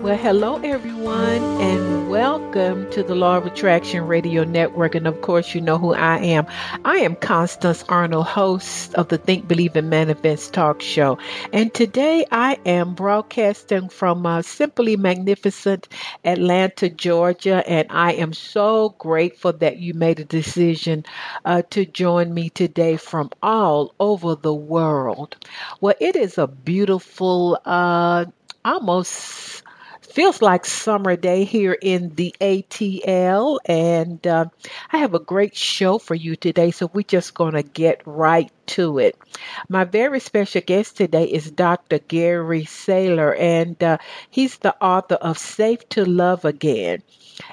Well, hello, everyone, and welcome to the Law of Attraction Radio Network. And of course, you know who I am. I am Constance Arnold, host of the Think, Believe, and Manifest talk show. And today I am broadcasting from uh, Simply Magnificent Atlanta, Georgia. And I am so grateful that you made a decision uh, to join me today from all over the world. Well, it is a beautiful, uh, almost feels like summer day here in the ATL, and uh, I have a great show for you today. So we're just going to get right to it. My very special guest today is Dr. Gary Salyer, and uh, he's the author of Safe to Love Again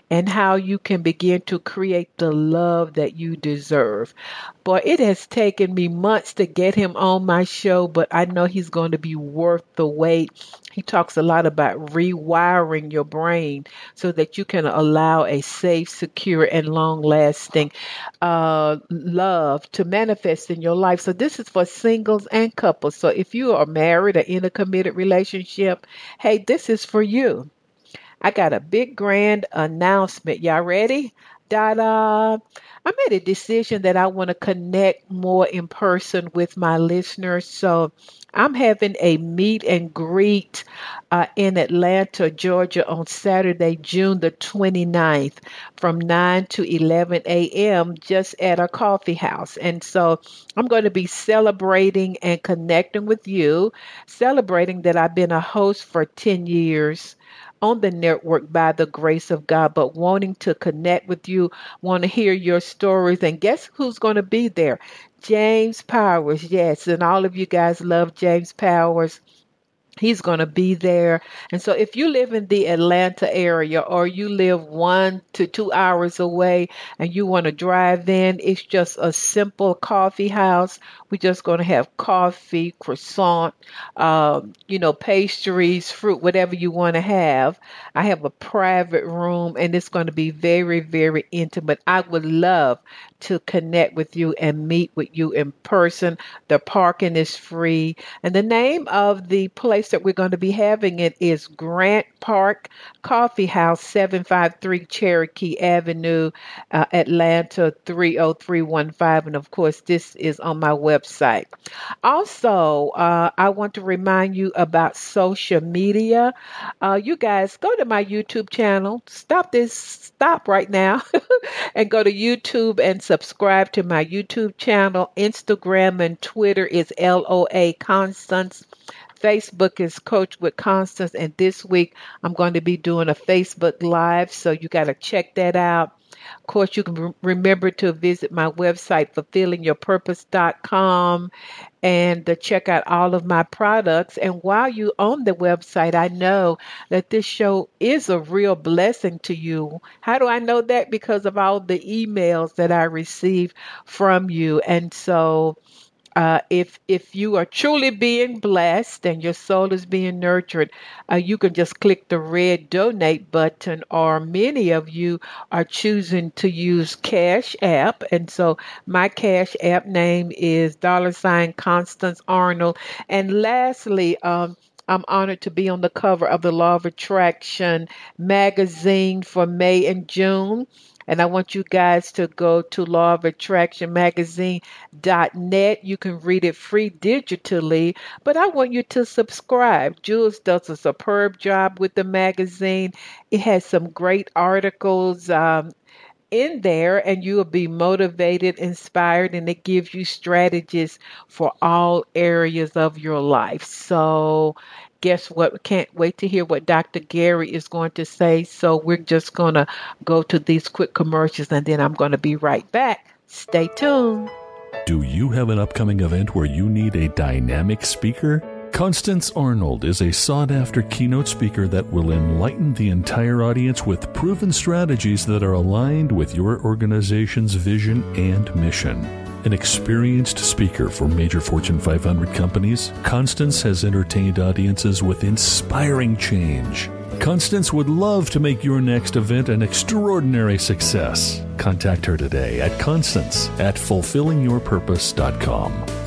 and how you can begin to create the love that you deserve. Boy, it has taken me months to get him on my show, but I know he's going to be worth the wait. He talks a lot about rewiring your brain so that you can allow a safe, secure, and long lasting uh, love to manifest in your life. So, this is for singles and couples. So, if you are married or in a committed relationship, hey, this is for you. I got a big grand announcement. Y'all ready? Da da. I made a decision that I want to connect more in person with my listeners. So I'm having a meet and greet uh, in Atlanta, Georgia on Saturday, June the 29th from 9 to 11 a.m. just at a coffee house. And so I'm going to be celebrating and connecting with you, celebrating that I've been a host for 10 years on the network by the grace of God, but wanting to connect with you, want to hear your stories. And guess who's going to be there? James Powers. Yes, and all of you guys love James Powers. He's going to be there. And so if you live in the Atlanta area or you live one to two hours away and you want to drive in, it's just a simple coffee house. We're just going to have coffee, croissant, um, you know, pastries, fruit, whatever you want to have. I have a private room and it's going to be very, very intimate. I would love to connect with you and meet with you in person. The parking is free. And the name of the place that we're going to be having it is Grant Park Coffee House, 753 Cherokee Avenue, uh, Atlanta 30315. And of course, this is on my website. Also, uh, I want to remind you about social media. Uh, you guys go to my YouTube channel. Stop this, stop right now, and go to YouTube and subscribe to my YouTube channel. Instagram and Twitter is LOA Constance. Facebook is Coach with Constance, and this week I'm going to be doing a Facebook Live, so you got to check that out. Of course, you can re- remember to visit my website, fulfillingyourpurpose.com, and to check out all of my products. And while you on the website, I know that this show is a real blessing to you. How do I know that? Because of all the emails that I receive from you. And so, uh, if if you are truly being blessed and your soul is being nurtured, uh, you can just click the red donate button. Or many of you are choosing to use Cash App, and so my Cash App name is dollar sign Constance Arnold. And lastly, um, I'm honored to be on the cover of the Law of Attraction magazine for May and June. And I want you guys to go to Law of Attraction Magazine.net. You can read it free digitally, but I want you to subscribe. Jules does a superb job with the magazine. It has some great articles. Um, in there and you will be motivated, inspired, and it gives you strategies for all areas of your life. So guess what? Can't wait to hear what Dr. Gary is going to say. So we're just going to go to these quick commercials and then I'm going to be right back. Stay tuned. Do you have an upcoming event where you need a dynamic speaker? Constance Arnold is a sought after keynote speaker that will enlighten the entire audience with proven strategies that are aligned with your organization's vision and mission. An experienced speaker for major Fortune 500 companies, Constance has entertained audiences with inspiring change. Constance would love to make your next event an extraordinary success. Contact her today at constance at fulfillingyourpurpose.com.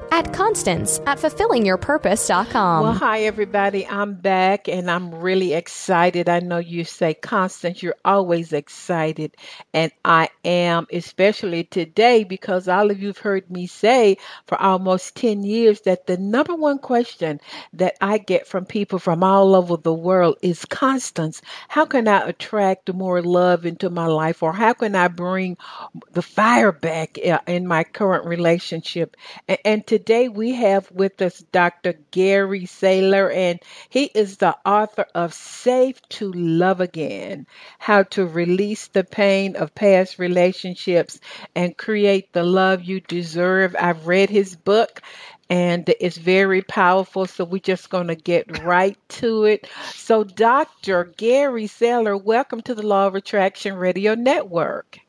at Constance at fulfillingyourpurpose.com. Well, hi, everybody. I'm back and I'm really excited. I know you say, Constance, you're always excited. And I am, especially today, because all of you have heard me say for almost 10 years that the number one question that I get from people from all over the world is, Constance, how can I attract more love into my life? Or how can I bring the fire back uh, in my current relationship? And, and today, Today we have with us Dr. Gary Salyer, and he is the author of Safe to Love Again How to Release the Pain of Past Relationships and Create the Love You Deserve. I've read his book and it's very powerful. So we're just going to get right to it. So, Dr. Gary Salyer, welcome to the Law of Attraction Radio Network.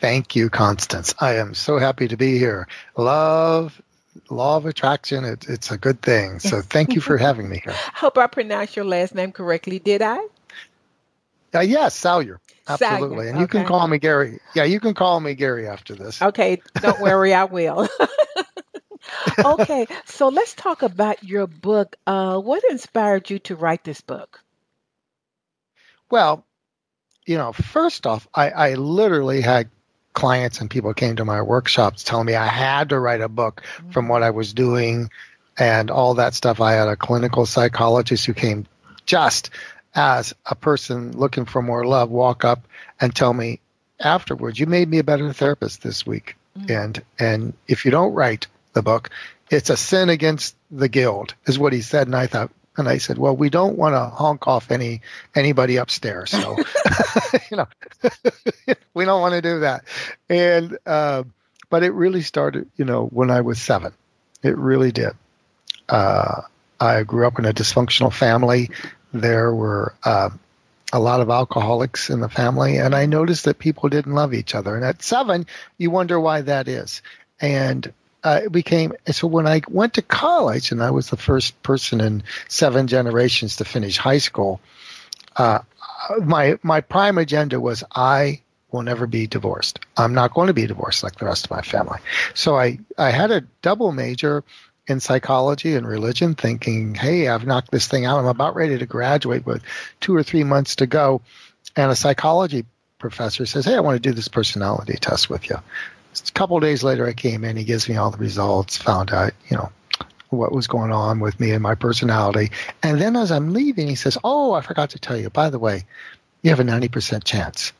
Thank you, Constance. I am so happy to be here. Love, law of attraction, it, it's a good thing. So thank you for having me here. Hope I pronounced your last name correctly. Did I? Uh, yes, Salyer. Absolutely. Salyer. And you can call me Gary. Yeah, you can call me Gary after this. Okay, don't worry, I will. okay, so let's talk about your book. Uh, what inspired you to write this book? Well, you know, first off, I, I literally had clients and people came to my workshops telling me I had to write a book from what I was doing and all that stuff. I had a clinical psychologist who came just as a person looking for more love walk up and tell me afterwards, you made me a better therapist this week. Mm-hmm. And and if you don't write the book, it's a sin against the guild, is what he said. And I thought, and I said, well, we don't want to honk off any anybody upstairs, so you know, we don't want to do that. And uh, but it really started, you know, when I was seven. It really did. Uh, I grew up in a dysfunctional family. There were uh, a lot of alcoholics in the family, and I noticed that people didn't love each other. And at seven, you wonder why that is. And uh, it became so when I went to college, and I was the first person in seven generations to finish high school. Uh, my my prime agenda was I will never be divorced. I'm not going to be divorced like the rest of my family. So I I had a double major in psychology and religion, thinking, hey, I've knocked this thing out. I'm about ready to graduate with two or three months to go, and a psychology professor says, hey, I want to do this personality test with you a couple days later, I came in. He gives me all the results. Found out, you know, what was going on with me and my personality. And then as I'm leaving, he says, "Oh, I forgot to tell you. By the way, you have a ninety percent chance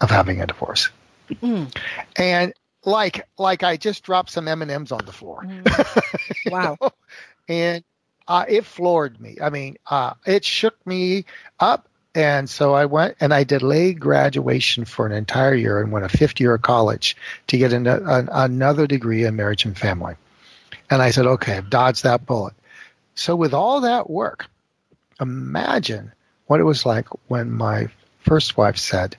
of having a divorce." Mm. And like like I just dropped some M and M's on the floor. Mm. wow. know? And uh, it floored me. I mean, uh, it shook me up and so I went and I delayed graduation for an entire year and went a fifth year of college to get an, an, another degree in marriage and family. And I said, okay, I've dodged that bullet. So with all that work, imagine what it was like when my first wife said,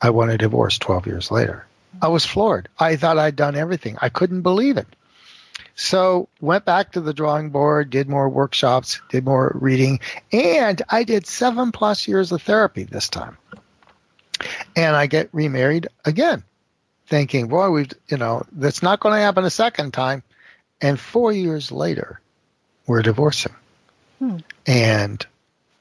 I want a divorce 12 years later. I was floored. I thought I'd done everything. I couldn't believe it. So went back to the drawing board, did more workshops, did more reading, and I did seven plus years of therapy this time. And I get remarried again, thinking, boy, we've, you know, that's not going to happen a second time. And four years later, we're divorcing. Hmm. And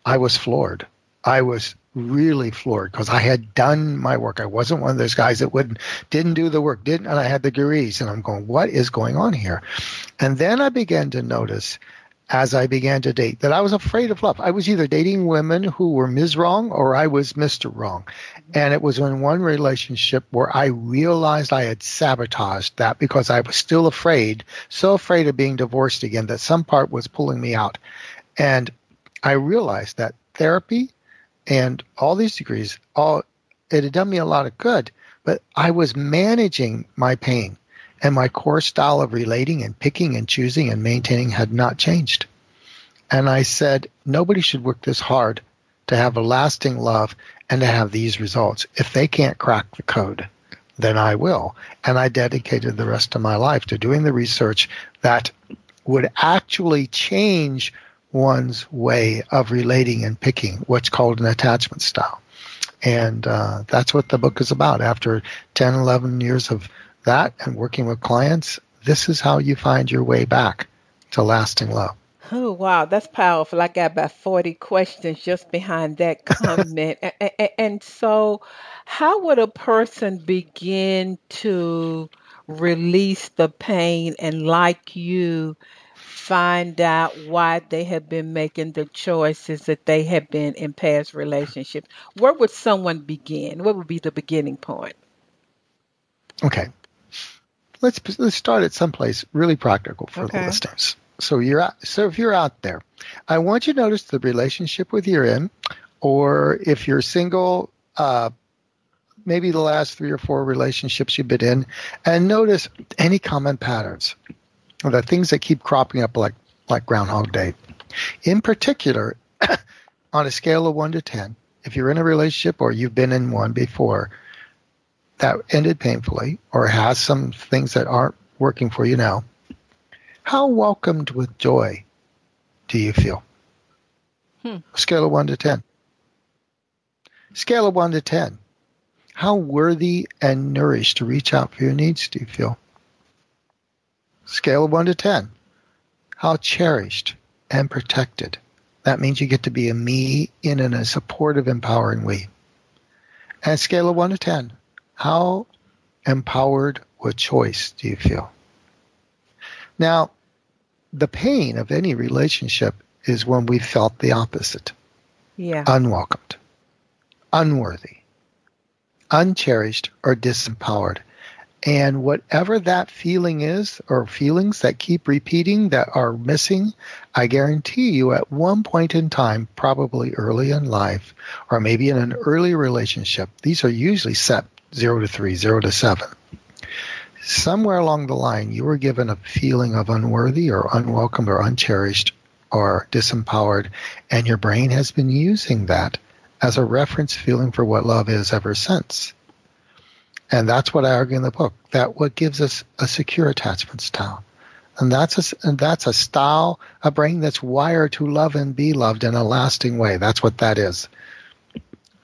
I was floored. I was really floored because I had done my work. I wasn't one of those guys that wouldn't didn't do the work, didn't and I had the degrees and I'm going, what is going on here? And then I began to notice as I began to date that I was afraid of love. I was either dating women who were Ms. Wrong or I was Mr. Wrong. And it was in one relationship where I realized I had sabotaged that because I was still afraid, so afraid of being divorced again that some part was pulling me out. And I realized that therapy and all these degrees, all it had done me a lot of good, but I was managing my pain and my core style of relating and picking and choosing and maintaining had not changed. And I said, nobody should work this hard to have a lasting love and to have these results. If they can't crack the code, then I will. And I dedicated the rest of my life to doing the research that would actually change one's way of relating and picking what's called an attachment style. And uh, that's what the book is about. After 10, 11 years of that and working with clients, this is how you find your way back to lasting love. Oh, wow, that's powerful. I got about 40 questions just behind that comment. and, and so, how would a person begin to release the pain and, like you, find out why they have been making the choices that they have been in past relationships? Where would someone begin? What would be the beginning point? Okay. Let's let's start at someplace really practical for okay. the listeners. So you're out, so if you're out there, I want you to notice the relationship with you're in, or if you're single, uh, maybe the last three or four relationships you've been in, and notice any common patterns, the things that keep cropping up like like Groundhog Day. In particular, on a scale of one to ten, if you're in a relationship or you've been in one before that ended painfully, or has some things that aren't working for you now how welcomed with joy do you feel? Hmm. Scale of 1 to 10. Scale of 1 to 10. How worthy and nourished to reach out for your needs do you feel? Scale of 1 to 10. How cherished and protected. That means you get to be a me in a supportive, empowering way. And scale of 1 to 10. How empowered with choice do you feel? Now, the pain of any relationship is when we felt the opposite. Yeah. Unwelcomed, unworthy, uncherished, or disempowered. And whatever that feeling is, or feelings that keep repeating that are missing, I guarantee you at one point in time, probably early in life, or maybe in an early relationship, these are usually set zero to three, zero to seven somewhere along the line you were given a feeling of unworthy or unwelcome or uncherished or disempowered, and your brain has been using that as a reference feeling for what love is ever since. And that's what I argue in the book. That what gives us a secure attachment style. And that's a, and that's a style, a brain that's wired to love and be loved in a lasting way. That's what that is.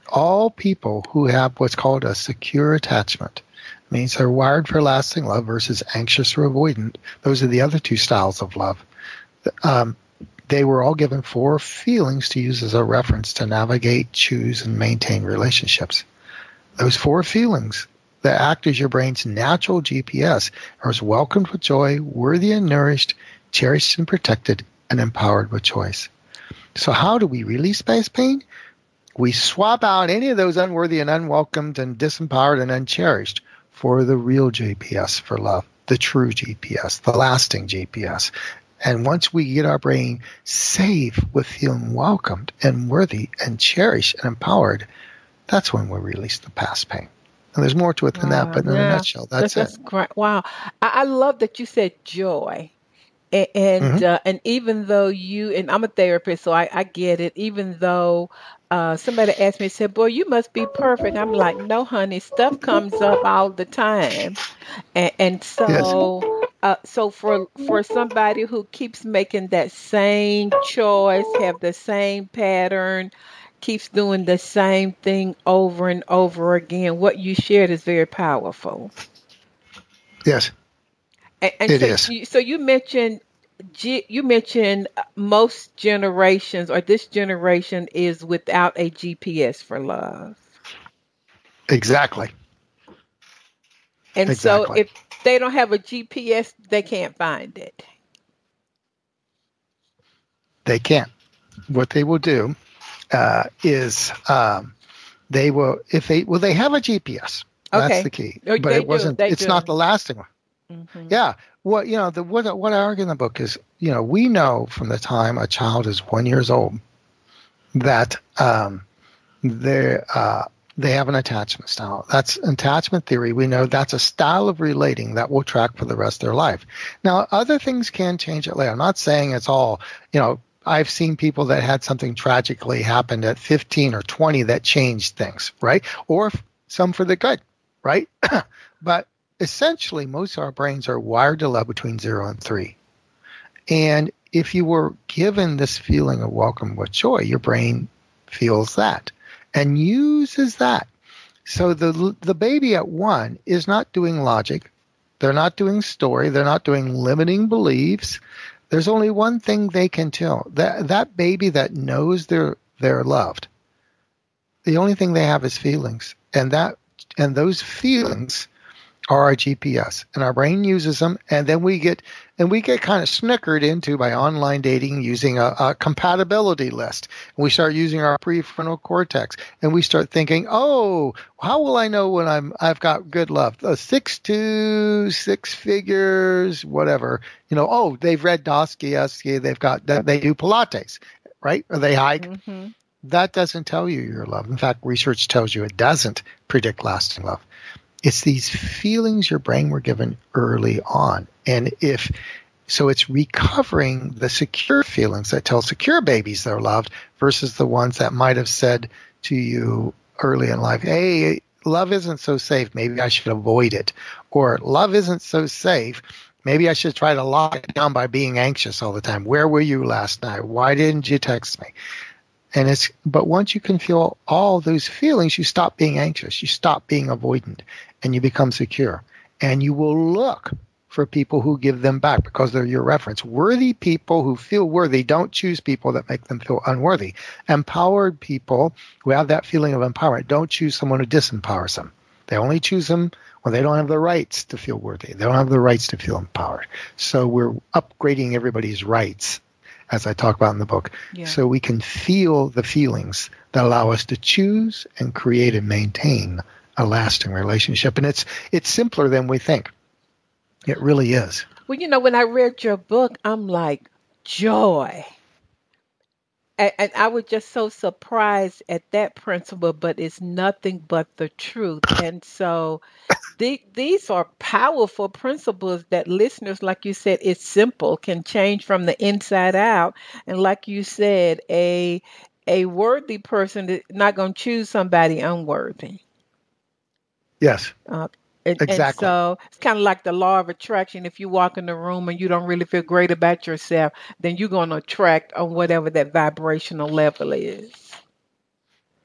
All people who have what's called a secure attachment means they're wired for lasting love versus anxious or avoidant. Those are the other two styles of love. Um, they were all given four feelings to use as a reference to navigate, choose, and maintain relationships. Those four feelings that act as your brain's natural GPS are as welcomed with joy, worthy and nourished, cherished and protected, and empowered with choice. So how do we release past pain? We swap out any of those unworthy and unwelcomed and disempowered and uncherished for the real GPS for love, the true GPS, the lasting GPS. And once we get our brain safe with feeling welcomed and worthy and cherished and empowered, that's when we release the past pain. And there's more to it than wow, that, but in yeah. a nutshell, that's, that's, that's it. Great. Wow. I, I, love that you said joy. And and, mm-hmm. uh, and even though you and I'm a therapist, so I, I get it. Even though uh, somebody asked me, said, "Boy, you must be perfect." I'm like, "No, honey, stuff comes up all the time," and, and so, yes. uh, so for for somebody who keeps making that same choice, have the same pattern, keeps doing the same thing over and over again, what you shared is very powerful. Yes, and, and it so, is. You, so you mentioned you mentioned uh, most generations or this generation is without a GPS for love. Exactly. And exactly. so if they don't have a GPS, they can't find it. they can't. What they will do uh, is um, they will if they well they have a GPS. Okay. That's the key. Oh, But they it wasn't. It's do. not the lasting one. Mhm. Yeah. What you know the what what I argue in the book is you know we know from the time a child is one years old that um, they uh, they have an attachment style. That's attachment theory. We know that's a style of relating that will track for the rest of their life. Now other things can change it later. I'm not saying it's all you know. I've seen people that had something tragically happen at 15 or 20 that changed things, right? Or some for the good, right? but essentially, most of our brains are wired to love between zero and three. And if you were given this feeling of welcome with joy, your brain feels that and uses that. So the the baby at one is not doing logic. They're not doing story. They're not doing limiting beliefs. There's only one thing they can tell. That that baby that knows they're they're loved. The only thing they have is feelings. And that and those feelings are our GPS, and our brain uses them, and then we get and we get kind of snickered into by online dating using a, a compatibility list. And we start using our prefrontal cortex, and we start thinking, "Oh, how will I know when I'm I've got good love? A six two, six figures, whatever. You know, oh, they've read Dostoevsky, they've got they do Pilates, right? Or they hike." Mhm. that doesn't tell you your love. In fact, research tells you it doesn't predict lasting love. It's these feelings your brain were given early on. And if so, it's recovering the secure feelings that tell secure babies they're loved versus the ones that might have said to you early in life, hey, love isn't so safe. Maybe I should avoid it. Or love isn't so safe. Maybe I should try to lock it down by being anxious all the time. Where were you last night? Why didn't you text me? And it's, but once you can feel all those feelings, you stop being anxious, you stop being avoidant, and you become secure. And you will look for people who give them back because they're your reference. Worthy people who feel worthy don't choose people that make them feel unworthy. Empowered people who have that feeling of empowerment don't choose someone who disempowers them. They only choose them when they don't have the rights to feel worthy. They don't have the rights to feel empowered. So we're upgrading everybody's rights as I talk about in the book, Yeah. so we can feel the feelings that allow us to choose and create and maintain a lasting relationship. And it's it's simpler than we think. It really is. Well, you know, when I read your book, I'm like, joy. And, and I was just so surprised at that principle, but it's nothing but the truth. And so the, these are powerful principles that listeners, like you said, it's simple, can change from the inside out. And like you said, a a worthy person is not going to choose somebody unworthy. Yes. Uh, and, Exactly. And so it's kind of like the law of attraction. If you walk in the room and you don't really feel great about yourself, then you're going to attract on whatever that vibrational level is.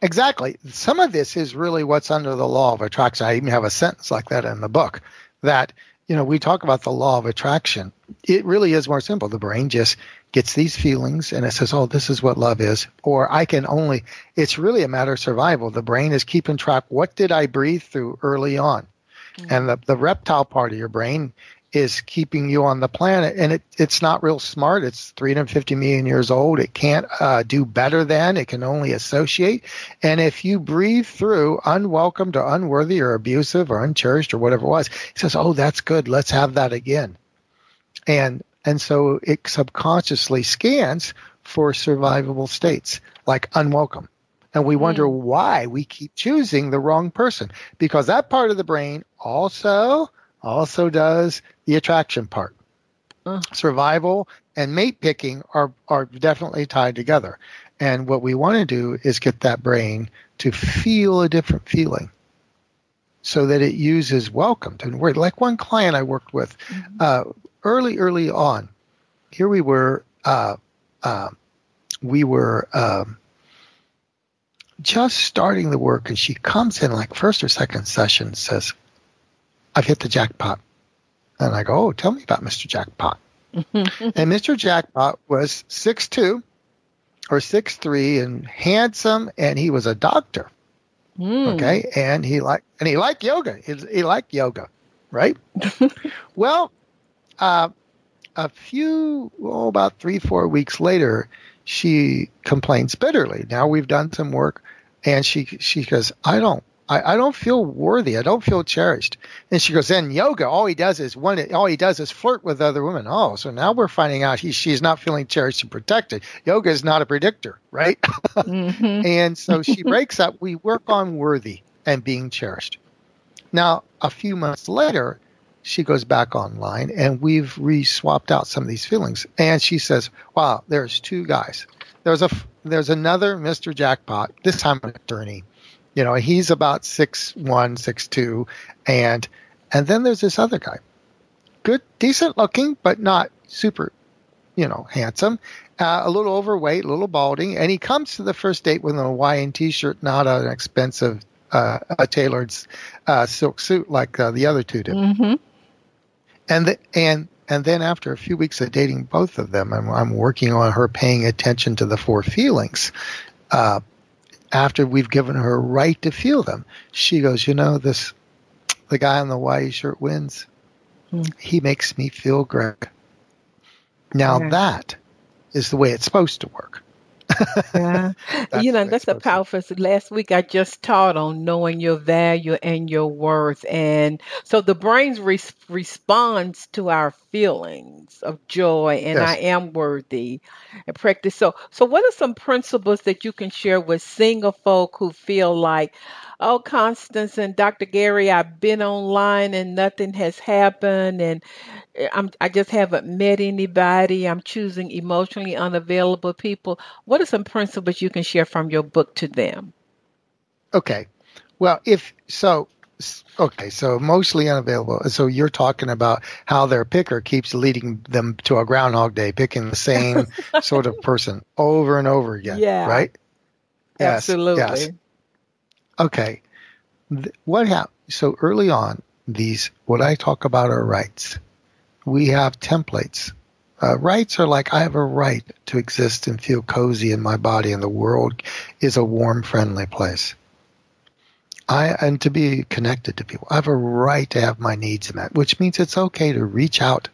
Exactly. Some of this is really what's under the law of attraction. I even have a sentence like that in the book that, you know, we talk about the law of attraction. It really is more simple. The brain just gets these feelings and it says, oh, this is what love is. Or I can only, it's really a matter of survival. The brain is keeping track. What did I breathe through early on? And the, the reptile part of your brain is keeping you on the planet. And it, it's not real smart. It's 350 million years old. It can't uh, do better than. It can only associate. And if you breathe through unwelcomed or unworthy or abusive or uncherished or whatever it was it says oh that's good. Let's have that again. And and so it subconsciously scans for survivable states like unwelcome and we wonder why we keep choosing the wrong person because that part of the brain also also does the attraction part. Uh. Survival and mate picking are are definitely tied together. And what we want to do is get that brain to feel a different feeling so that it uses welcome to word. Like one client I worked with uh, early, early on, here we were, uh, uh, we were um, just starting the work, and she comes in like first or second session says, I've hit the jackpot. And I go, Oh, tell me about Mr. Jackpot. and Mr. Jackpot was six two or six three and handsome, and he was a doctor. Mm. Okay, and he like and he liked yoga. He, he liked yoga, right? well, uh, a few, oh, about three, four weeks later, she complains bitterly. Now we've done some work, and she she goes, I don't. I, I don't feel worthy. I don't feel cherished. And she goes, in yoga, all he does is one, all he does is flirt with other women. Oh, so now we're finding out he, she's not feeling cherished and protected. Yoga is not a predictor, right? Mm-hmm. and so she breaks up. We work on worthy and being cherished. Now, a few months later, she goes back online and we've re-swapped out some of these feelings. And she says, "Wow, there's two guys. There's a there's another Mr. Jackpot. This time an attorney. You know, he's about six one, six two, and and then there's this other guy, good, decent looking, but not super, you know, handsome. Uh, a little overweight, a little balding, and he comes to the first date with an Hawaiian T-shirt, not an expensive uh, a tailored uh, silk suit like uh, the other two did. Mm-hmm and the, and and then after a few weeks of dating both of them, I'm, I'm working on her paying attention to the four feelings. Uh, after we've given her a right to feel them, she goes, you know, this the guy in the white shirt wins. Mm. He makes me feel great. Now yeah. that is the way it's supposed to work yeah. you know, that's a powerful. Last week I just taught on knowing your value and your worth. And so the brain re- responds to our feelings of joy and yes. I am worthy and practice. So, so what are some principles that you can share with single folk who feel like, oh, Constance and Dr. Gary, I've been online and nothing has happened, and eh, I'm I just haven't met anybody. I'm choosing emotionally unavailable people. What are some principles you can share from your book to them? Okay. Well, if so, okay, so mostly unavailable. So you're talking about how their picker keeps leading them to a Groundhog Day, picking the same sort of person over and over again. Yeah. Right? Yes, Absolutely. Yes. Okay. What happened? So early on, these, what I talk about are rights. We have templates. Uh, rights are like I have a right to exist and feel cozy in my body, and the world is a warm, friendly place. I and to be connected to people. I have a right to have my needs met, which means it's okay to reach out.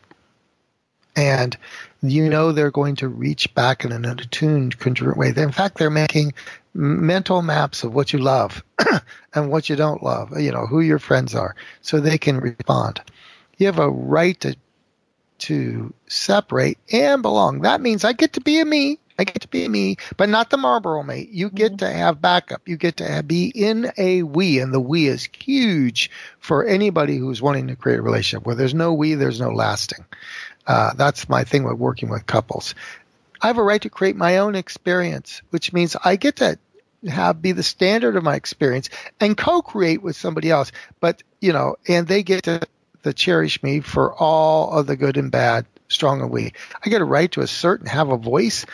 And you know they're going to reach back in an attuned, congruent way. In fact, they're making mental maps of what you love and what you don't love, you know, who your friends are, so they can respond. You have a right to to separate and belong. That means I get to be a me. I get to be a me, but not the Marlboro mate. You get mm-hmm. to have backup. You get to have, be in a we, and the we is huge for anybody who's wanting to create a relationship. Where there's no we, there's no lasting. Uh, that's my thing with working with couples. I have a right to create my own experience, which means I get to have be the standard of my experience and co-create with somebody else. But you know, and they get to, to cherish me for all of the good and bad, strong and weak. I get a right to assert and have a voice,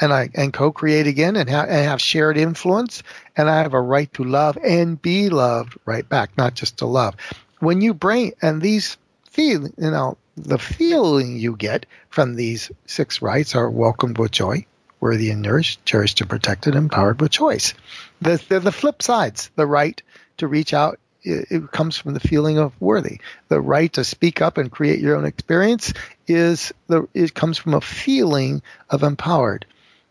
and I and co-create again and, ha- and have shared influence. And I have a right to love and be loved right back, not just to love. When you bring and these feel, you know, the feeling you get from these six rights are welcomed with joy, worthy and nourished, cherished and protected, empowered with choice. The, they're the flip sides. The right to reach out it, it comes from the feeling of worthy. The right to speak up and create your own experience is the it comes from a feeling of empowered.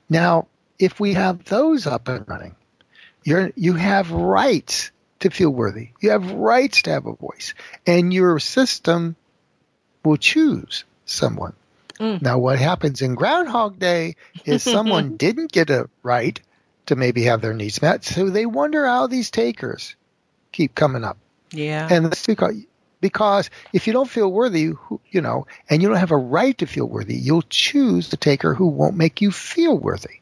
Now, if we have those up and running, you're you have rights to feel worthy. You have rights to have a voice, and your system will choose someone. Mm. Now, what happens in Groundhog Day is someone didn't get a right to maybe have their needs met, so they wonder how these takers keep coming up. Yeah, and that's because because if you don't feel worthy, you know, and you don't have a right to feel worthy, you'll choose the taker who won't make you feel worthy.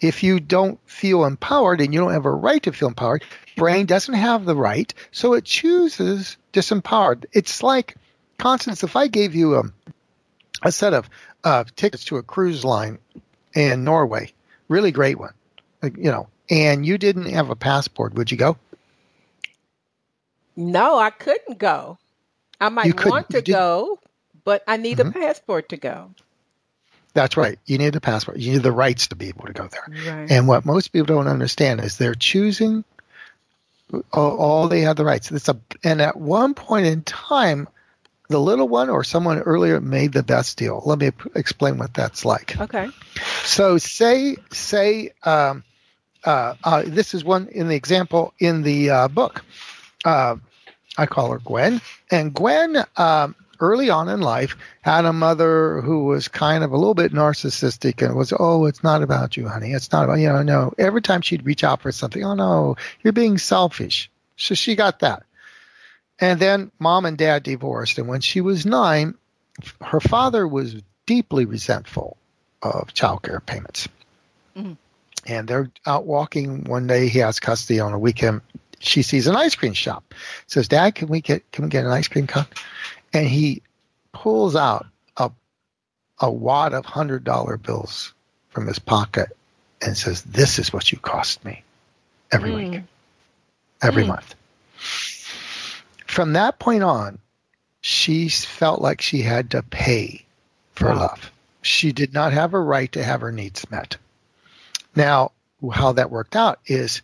If you don't feel empowered and you don't have a right to feel empowered, brain doesn't have the right, so it chooses disempowered. It's like Constance, if I gave you a, a set of uh, tickets to a cruise line in Norway, really great one, you know, and you didn't have a passport, would you go? No, I couldn't go. I might want to go, but I need mm-hmm. a passport to go. That's right. You need a passport. You need the rights to be able to go there. Right. And what most people don't understand is they're choosing all, all they have the rights. It's a and at one point in time, the little one or someone earlier made the best deal. Let me p- explain what that's like. Okay. So say say um, uh, uh, this is one in the example in the uh, book. Uh, I call her Gwen, and Gwen um, early on in life had a mother who was kind of a little bit narcissistic and was, oh, it's not about you, honey. It's not about you know. No, every time she'd reach out for something, oh no, you're being selfish. So she got that. And then mom and dad divorced, and when she was nine, her father was deeply resentful of child care payments. Mhm. And they're out walking one day. He has custody on a weekend. She sees an ice cream shop. Says, "Dad, can we get can we get an ice cream cone?" And he pulls out a a wad of hundred dollar bills from his pocket and says, "This is what you cost me every Mm. week, every Mm. month." From that point on, she felt like she had to pay for Wow. love. She did not have a right to have her needs met. Now, how that worked out is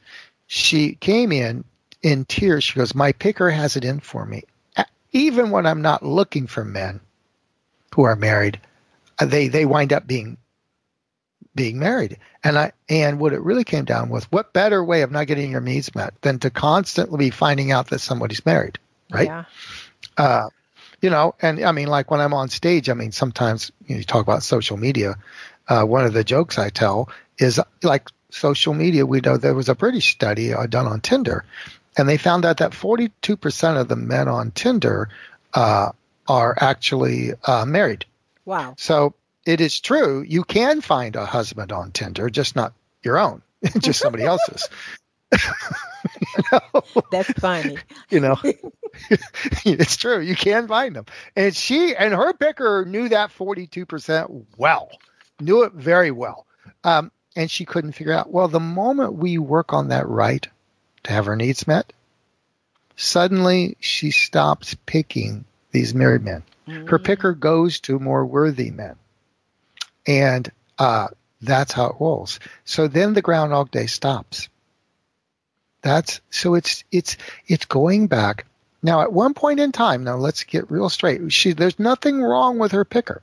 she came in in tears. She goes, My picker has it in for me. Even when I'm not looking for men who are married, uh, they, they wind up being being married. And I and what it really came down with what better way of not getting your needs met than to constantly be finding out that somebody's married, right? Yeah. uh, you know, and I mean, like when I'm on stage, I mean, sometimes you, know, you talk about social media. Uh, one of the jokes I tell is like social media. We know there was a British study uh, done on Tinder, and they found out that 42% of the men on Tinder uh, are actually uh, married. Wow. So it is true. You can find a husband on Tinder, just not your own, just somebody else's. You know? That's funny. you know? It's true. You can find them. And she and her picker knew that 42% well knew it very well. Um, and she couldn't figure out well the moment we work on that right to have her needs met suddenly she stops picking these married men. Her picker goes to more worthy men. And uh, that's how it rolls. So then the groundhog day stops that's so it's it's it's going back. Now at one point in time now let's get real straight. She there's nothing wrong with her picker.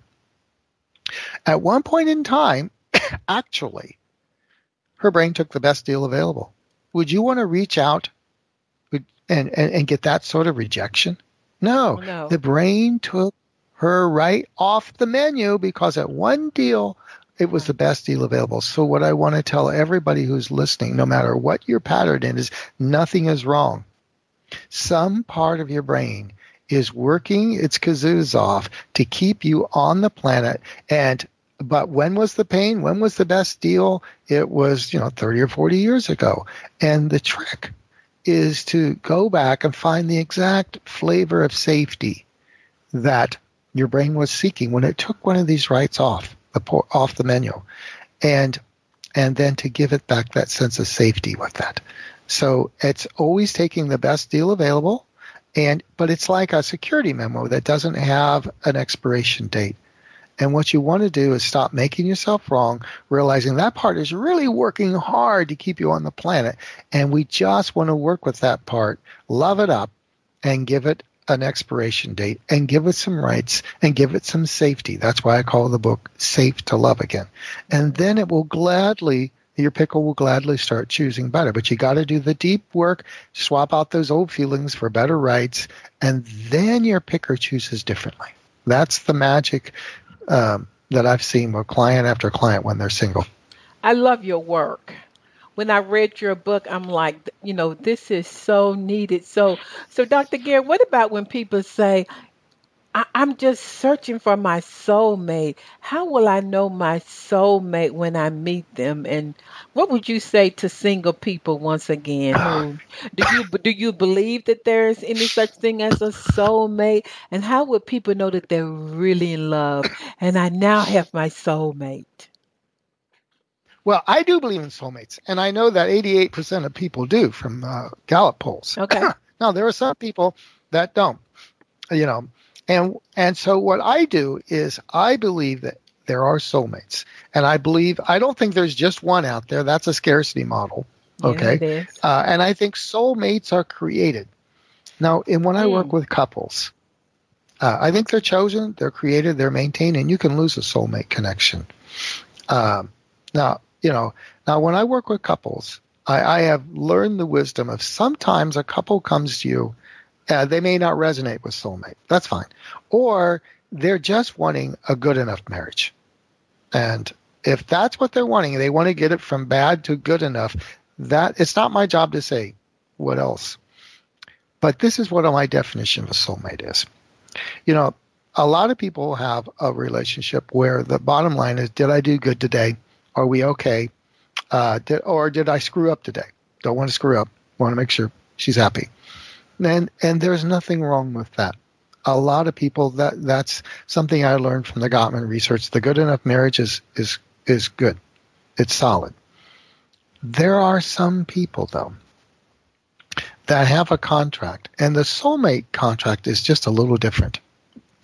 At one point in time actually her brain took the best deal available. Would you want to reach out and, and and get that sort of rejection? No, oh, No. the brain took her right off the menu because at one deal it was the best deal available. So what I want to tell everybody who's listening, no matter what your pattern is, nothing is wrong. Some part of your brain is working its kazoos off to keep you on the planet and but when was the pain? When was the best deal? It was, you know, 30 or 40 years ago. And the trick is to go back and find the exact flavor of safety that your brain was seeking when it took one of these rights off the po- off the menu, and and then to give it back that sense of safety with that. So it's always taking the best deal available, and but it's like a security memo that doesn't have an expiration date. And what you want to do is stop making yourself wrong, realizing that part is really working hard to keep you on the planet. And we just want to work with that part, love it up, and give it an expiration date and give it some rights and give it some safety. That's why I call the book Safe to Love Again. And then it will gladly, your pickle will gladly start choosing better. But you got to do the deep work, swap out those old feelings for better rights, and then your picker chooses differently. That's the magic um, that I've seen with client after client when they're single. I love your work. When I read your book, I'm like, you know, this is so needed. So, so Dr. Gare, what about when people say, I- I'm just searching for my soulmate. How will I know my soulmate when I meet them? And what would you say to single people once again? Who, ah. do you do you believe that there is any such thing as a soulmate? And how would people know that they're really in love? And I now have my soulmate. Well, I do believe in soulmates, and I know that 88% of people do from uh, Gallup polls. Okay. now, there are some people that don't, you know, and and so what I do is I believe that there are soulmates, and I believe I don't think there's just one out there. That's a scarcity model. Okay. is. Uh, and I think soulmates are created. Now, and when I work Mm. with couples, Uh, I think they're chosen, they're created, they're maintained, and you can lose a soulmate connection. Um, now, you know, now when I work with couples, I, I, have learned the wisdom of sometimes a couple comes to you, uh, they may not resonate with soulmate. That's fine. Or they're just wanting a good enough marriage. And if that's what they're wanting, they want to get it from bad to good enough, that it's not my job to say what else. But this is what my definition of a soulmate is. You know, a lot of people have a relationship where the bottom line is, did I do good today? Are we okay? Uh, did, or did I screw up today? Don't want to screw up. Want to make sure she's happy. And and there's nothing wrong with that. A lot of people that that's something I learned from the Gottman research. The good enough marriage is is is good. It's solid. There are some people though that have a contract, and the soulmate contract is just a little different.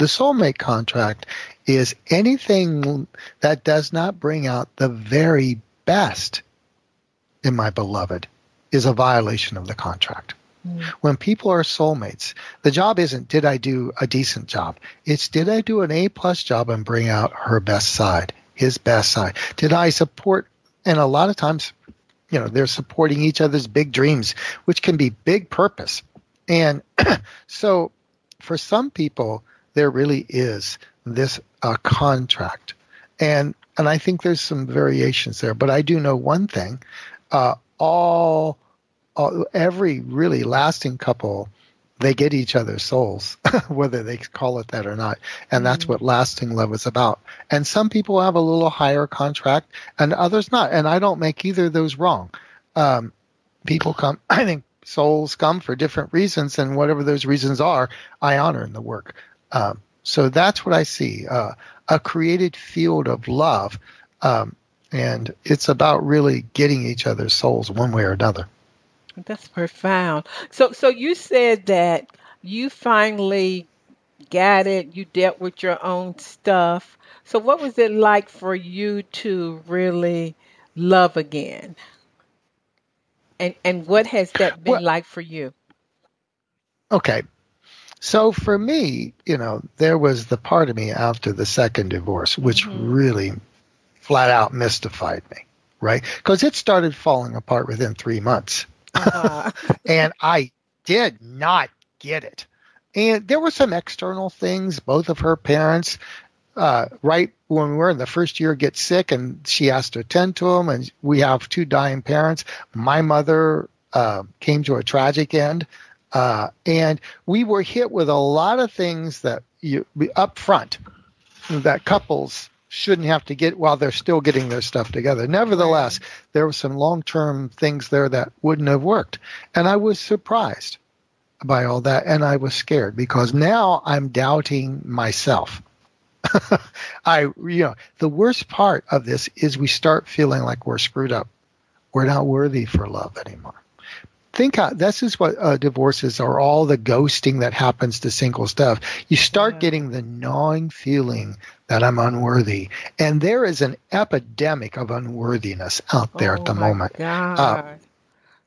The soulmate contract is anything that does not bring out the very best in my beloved is a violation of the contract. Mm. When people are soulmates, the job isn't did I do a decent job? It's did I do an A plus job and bring out her best side, his best side? Did I support and a lot of times you know they're supporting each other's big dreams which can be big purpose and so for some people there really is this uh, contract and and i think there's some variations there but i do know one thing uh, all, all every really lasting couple they get each other's souls, whether they call it that or not. And that's mm-hmm. what lasting love is about. And some people have a little higher contract and others not. And I don't make either of those wrong. Um, people come, I think souls come for different reasons and whatever those reasons are, I honor in the work. Um, so that's what I see, uh, a created field of love. Um, and it's about really getting each other's souls one way or another. That's profound. So, so you said that you finally got it. You dealt with your own stuff. So, what was it like for you to really love again? And and what has that been well, like for you? Okay. So for me, you know, there was the part of me after the second divorce which mm-hmm. really flat out mystified me, right? Because it started falling apart within three months. Uh-huh. and I did not get it. And there were some external things. Both of her parents, uh, right when we were in the first year, get sick, and she has to attend to them. And we have two dying parents. My mother uh, came to a tragic end, uh, and we were hit with a lot of things that you up front that couples shouldn't have to get while they're still getting their stuff together. Nevertheless, there were some long term things there that wouldn't have worked. And I was surprised by all that and I was scared because now I'm doubting myself. I you know, the worst part of this is we start feeling like we're screwed up. We're not worthy for love anymore think how this is what uh, divorces are all the ghosting that happens to single stuff. You start yeah. getting the gnawing feeling that I'm unworthy, and there is an epidemic of unworthiness out there oh at the moment. God. Uh,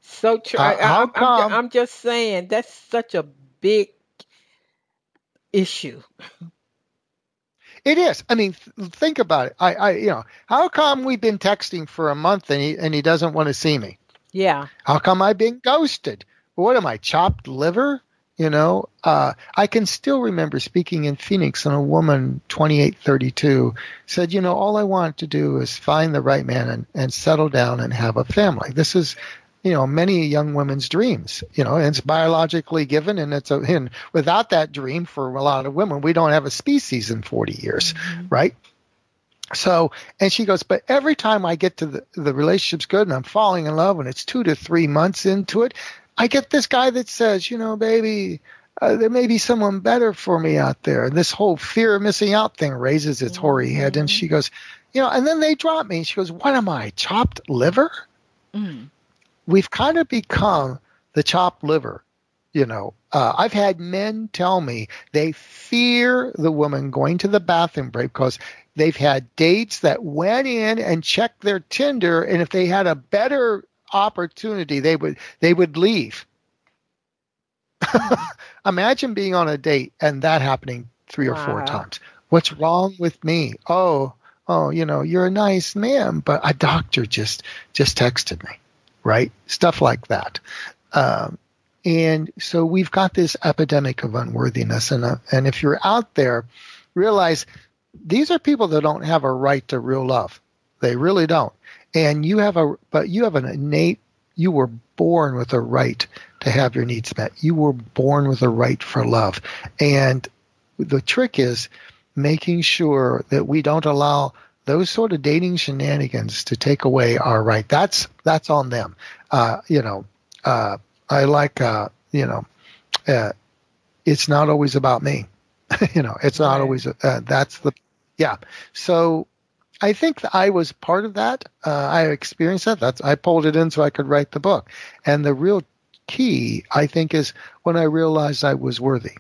so true. Uh, I, am I'm, I'm just saying that's such a big issue. It is. I mean, th- think about it. I, I, you know, how come we've been texting for a month and he and he doesn't want to see me? Yeah. How come I've been ghosted? What am I, chopped liver? You know, uh, I can still remember speaking in Phoenix, and a woman, 2832, said, You know, all I want to do is find the right man and, and settle down and have a family. This is, you know, many young women's dreams, you know, and it's biologically given. And it's a, and without that dream for a lot of women, we don't have a species in 40 years, mm-hmm. right? So, and she goes, but every time I get to the, the relationship's good and I'm falling in love and it's two to three months into it, I get this guy that says, you know, baby, uh, there may be someone better for me out there. And this whole fear of missing out thing raises its hoary head. And she goes, you know, and then they drop me. She goes, what am I, chopped liver? Mm. We've kind of become the chopped liver. You know, uh, I've had men tell me they fear the woman going to the bathroom break because They've had dates that went in and checked their Tinder, and if they had a better opportunity, they would they would leave. Imagine being on a date and that happening three or four times. What's wrong with me? Oh, oh, you know, you're a nice man, but a doctor just just texted me, right? Stuff like that. Um, and so we've got this epidemic of unworthiness, and uh, and if you're out there, realize these are people that don't have a right to real love. They really don't. And you have a, but you have an innate. You were born with a right to have your needs met. You were born with a right for love, and the trick is making sure that we don't allow those sort of dating shenanigans to take away our right. That's that's on them. Uh, you know, uh, I like uh, you know, uh, it's not always about me. you know, it's not right. always. Uh, that's the yeah. So I think I was part of that. Uh, I experienced that. That's I pulled it in so I could write the book. And the real key, I think, is when I realized I was worthy,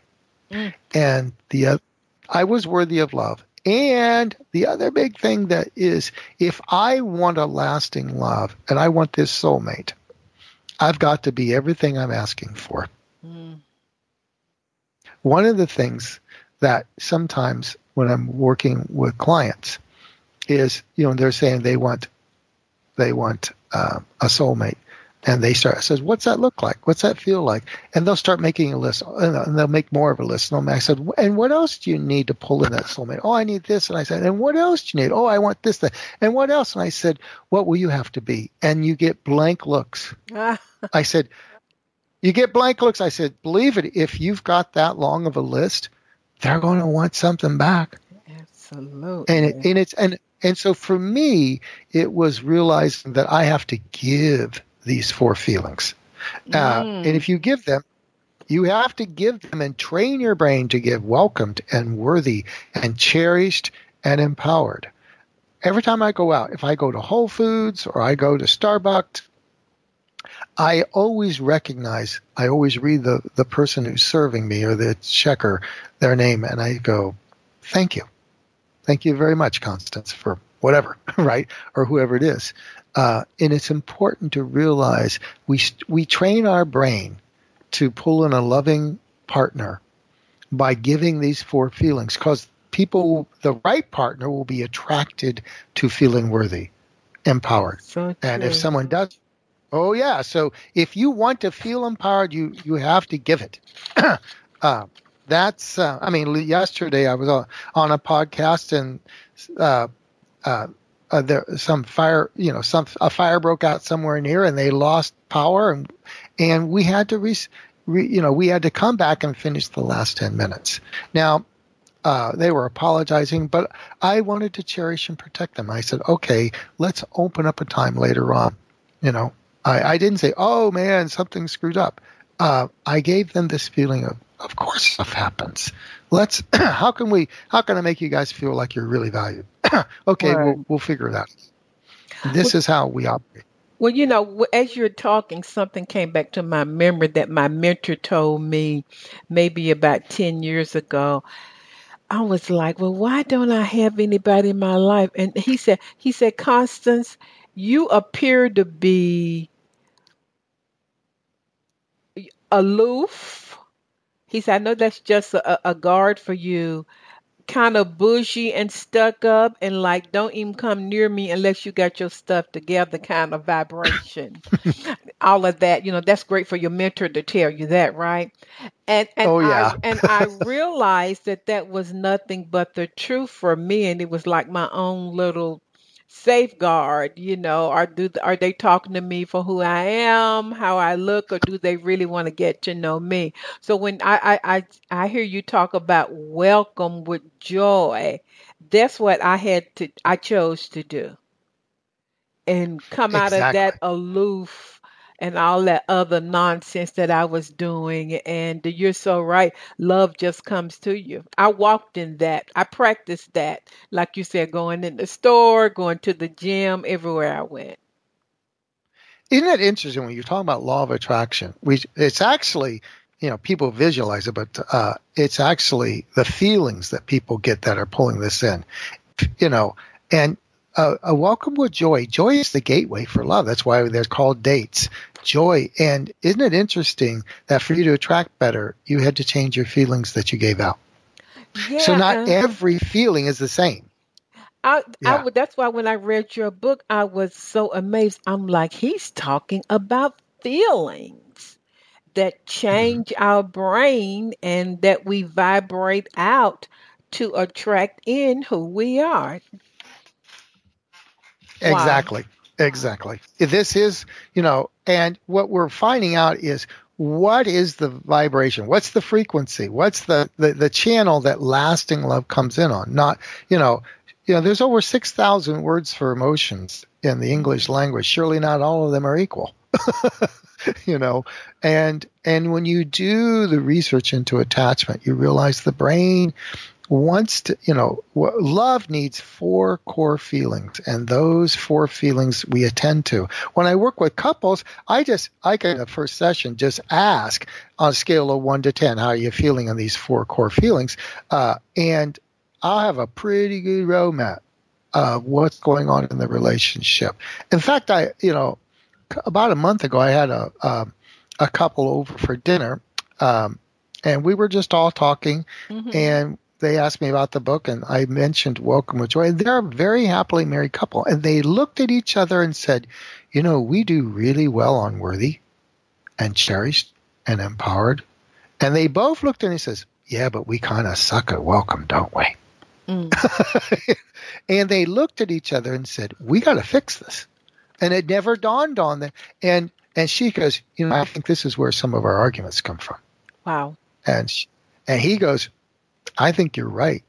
mm. and the I was worthy of love. And the other big thing that is, if I want a lasting love and I want this soulmate, I've got to be everything I'm asking for. Mm. One of the things that sometimes when I'm working with clients is, you know, they're saying they want they want uh, a soulmate, and they start says, "What's that look like? What's that feel like?" And they'll start making a list, and they'll make more of a list. And I said, "And what else do you need to pull in that soulmate?" Oh, I need this, and I said, "And what else do you need?" Oh, I want this, that, and what else? And I said, "What will you have to be?" And you get blank looks. I said, "You get blank looks." I said, "Believe it, if you've got that long of a list, they're going to want something back." Absolutely. And it, and it's and and so for me, it was realizing that I have to give these four feelings. Uh, mm. And if you give them, you have to give them and train your brain to give welcomed and worthy and cherished and empowered. Every time I go out, if I go to Whole Foods or I go to Starbucks, I always recognize, I always read the, the person who's serving me or the checker, their name, and I go, thank you. Thank you very much, Constance, for whatever, right? Or whoever it is. Uh, and it's important to realize we we train our brain to pull in a loving partner by giving these four feelings because people the right partner will be attracted to feeling worthy empowered so and if someone does oh yeah so if you want to feel empowered you you have to give it uh, that's uh, i mean yesterday i was on, a podcast and uh, uh uh, there some fire, you know, some a fire broke out somewhere near, and they lost power, and and we had to re, re you know, we had to come back and finish the last ten minutes. Now, uh, they were apologizing, but I wanted to cherish and protect them. I said, okay, let's open up a time later on. You know, I, I didn't say, oh man, something screwed up. Uh, I gave them this feeling of, of course, stuff happens. Let's, how can we, how can I make you guys feel like you're really valued? okay, right. we'll, we'll figure it out. This well, is how we operate. Well, you know, as you're talking, something came back to my memory that my mentor told me maybe about 10 years ago. I was like, well, why don't I have anybody in my life? And he said, he said, Constance, you appear to be aloof. He said, I know that's just a, a guard for you, kind of bougie and stuck up and like don't even come near me unless you got your stuff together kind of vibration all of that you know that's great for your mentor to tell you that right and and oh, yeah. I, and I realized that that was nothing but the truth for me and it was like my own little safeguard you know are do are they talking to me for who i am how i look or do they really want to get to know me? So when I, I i i hear you talk about welcome with joy that's what i had to i chose to do and come out of that aloof and all that other nonsense that I was doing. And you're so right. Love just comes to you. I walked in that. I practiced that. Like you said, going in the store, going to the gym, everywhere I went. Isn't that interesting when you're talking about law of attraction? It's actually, you know, people visualize it, but uh, it's actually the feelings that people get that are pulling this in. You know, and uh, a welcome with joy. Joy is the gateway for love. That's why they're called dates. Joy. And isn't it interesting that for you to attract better, you had to change your feelings that you gave out? Yeah. So not uh, every feeling is the same. I, I Yeah. would, that's why when I read your book, I was so amazed. I'm like, he's talking about feelings that change mm-hmm. our brain and that we vibrate out to attract in who we are. Wow. Exactly. This is, you know, and what we're finding out is what is the vibration? What's the frequency? What's the, the, the channel that lasting love comes in on? Not, you know, you know, there's over 6,000 words for emotions in the English language. Surely not all of them are equal. you know, and, and when you do the research into attachment, you realize the brain wants to, you know, love needs four core feelings, and those four feelings we attend to. When I work with couples, I just, I can, the first session, just ask on a scale of one to 10, how are you feeling on these four core feelings? Uh, and I'll have a pretty good roadmap of what's going on in the relationship. In fact, I, you know, about a month ago, I had a, um a couple over for dinner, um, and we were just all talking, Mhm. and they asked me about the book, and I mentioned Welcome with Joy. They're a very happily married couple, and they looked at each other and said, "You know, we do really well on Worthy, and Cherished, and Empowered." And they both looked at and says, "Yeah, but we kind of suck at Welcome, don't we?" Mm. and they looked at each other and said, "We got to fix this." And it never dawned on them. And and she goes, "You know, I think this is where some of our arguments come from." Wow. And sh and he goes, "I think you're right."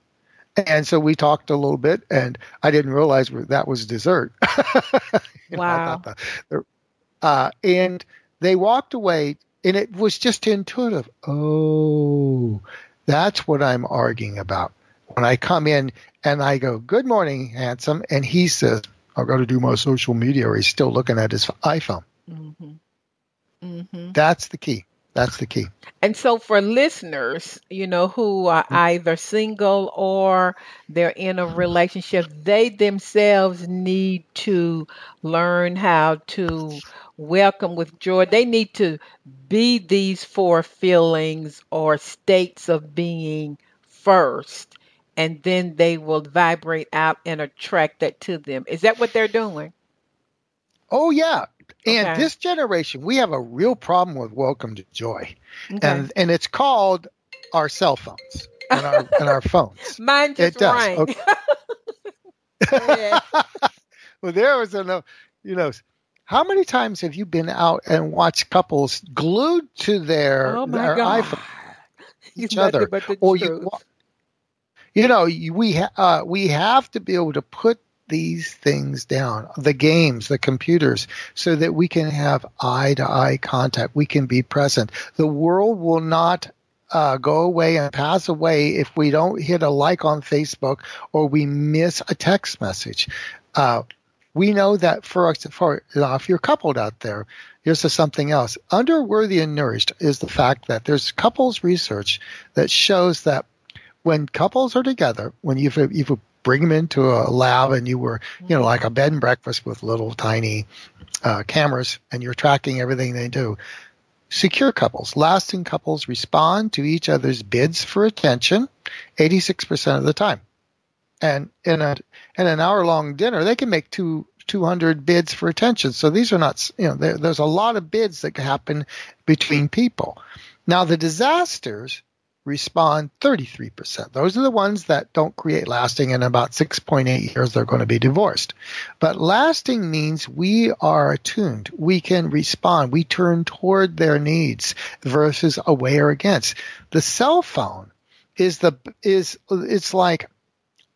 And so we talked a little bit, and I didn't realize that was dessert. You know, Wow. the- uh, and they walked away, and it was just intuitive. Oh, that's what I'm arguing about. When I come in and I go, "Good morning, handsome," and he says, "I've got to do my social media," or he's still looking at his iPhone. hmm hmm That's the key. That's the key. And so, for listeners, you know, who are mm-hmm. either single or they're in a relationship, they themselves need to learn how to welcome with joy. They need to be these four feelings or states of being first, and then they will vibrate out and attract that to them. Is that what they're doing? Oh yeah. And Okay. this generation, we have a real problem with welcome to joy. Okay. And and it's called our cell phones and our and our phones. Mine just It does. rang. Okay. Well, there was a you know how many times have you been out and watched couples glued to their oh their God. iPhone each other or you truth. you know you, we ha- uh, we have to be able to put these things down the games the computers so that we can have eye to eye contact. We can be present. The world will not uh, go away and pass away if we don't hit a like on facebook or we miss a text message. Uh, we know that for us for uh, if you're coupled out there here's something else. Under worthy and nourished is the fact that there's couples research that shows that when couples are together, when you've, you bring them into a lab and you were, you know, like a bed and breakfast with little tiny uh, cameras and you're tracking everything they do. Secure couples, lasting couples respond to each other's bids for attention 86% of the time. And in a in an hour long dinner, they can make two 200 bids for attention. So these are not, you know, there, there's a lot of bids that can happen between people. Now the disasters respond 33%. Those are the ones that don't create lasting in about 6.8 years they're going to be divorced. But lasting means we are attuned. We can respond. We turn toward their needs versus away or against. The cell phone is the is it's like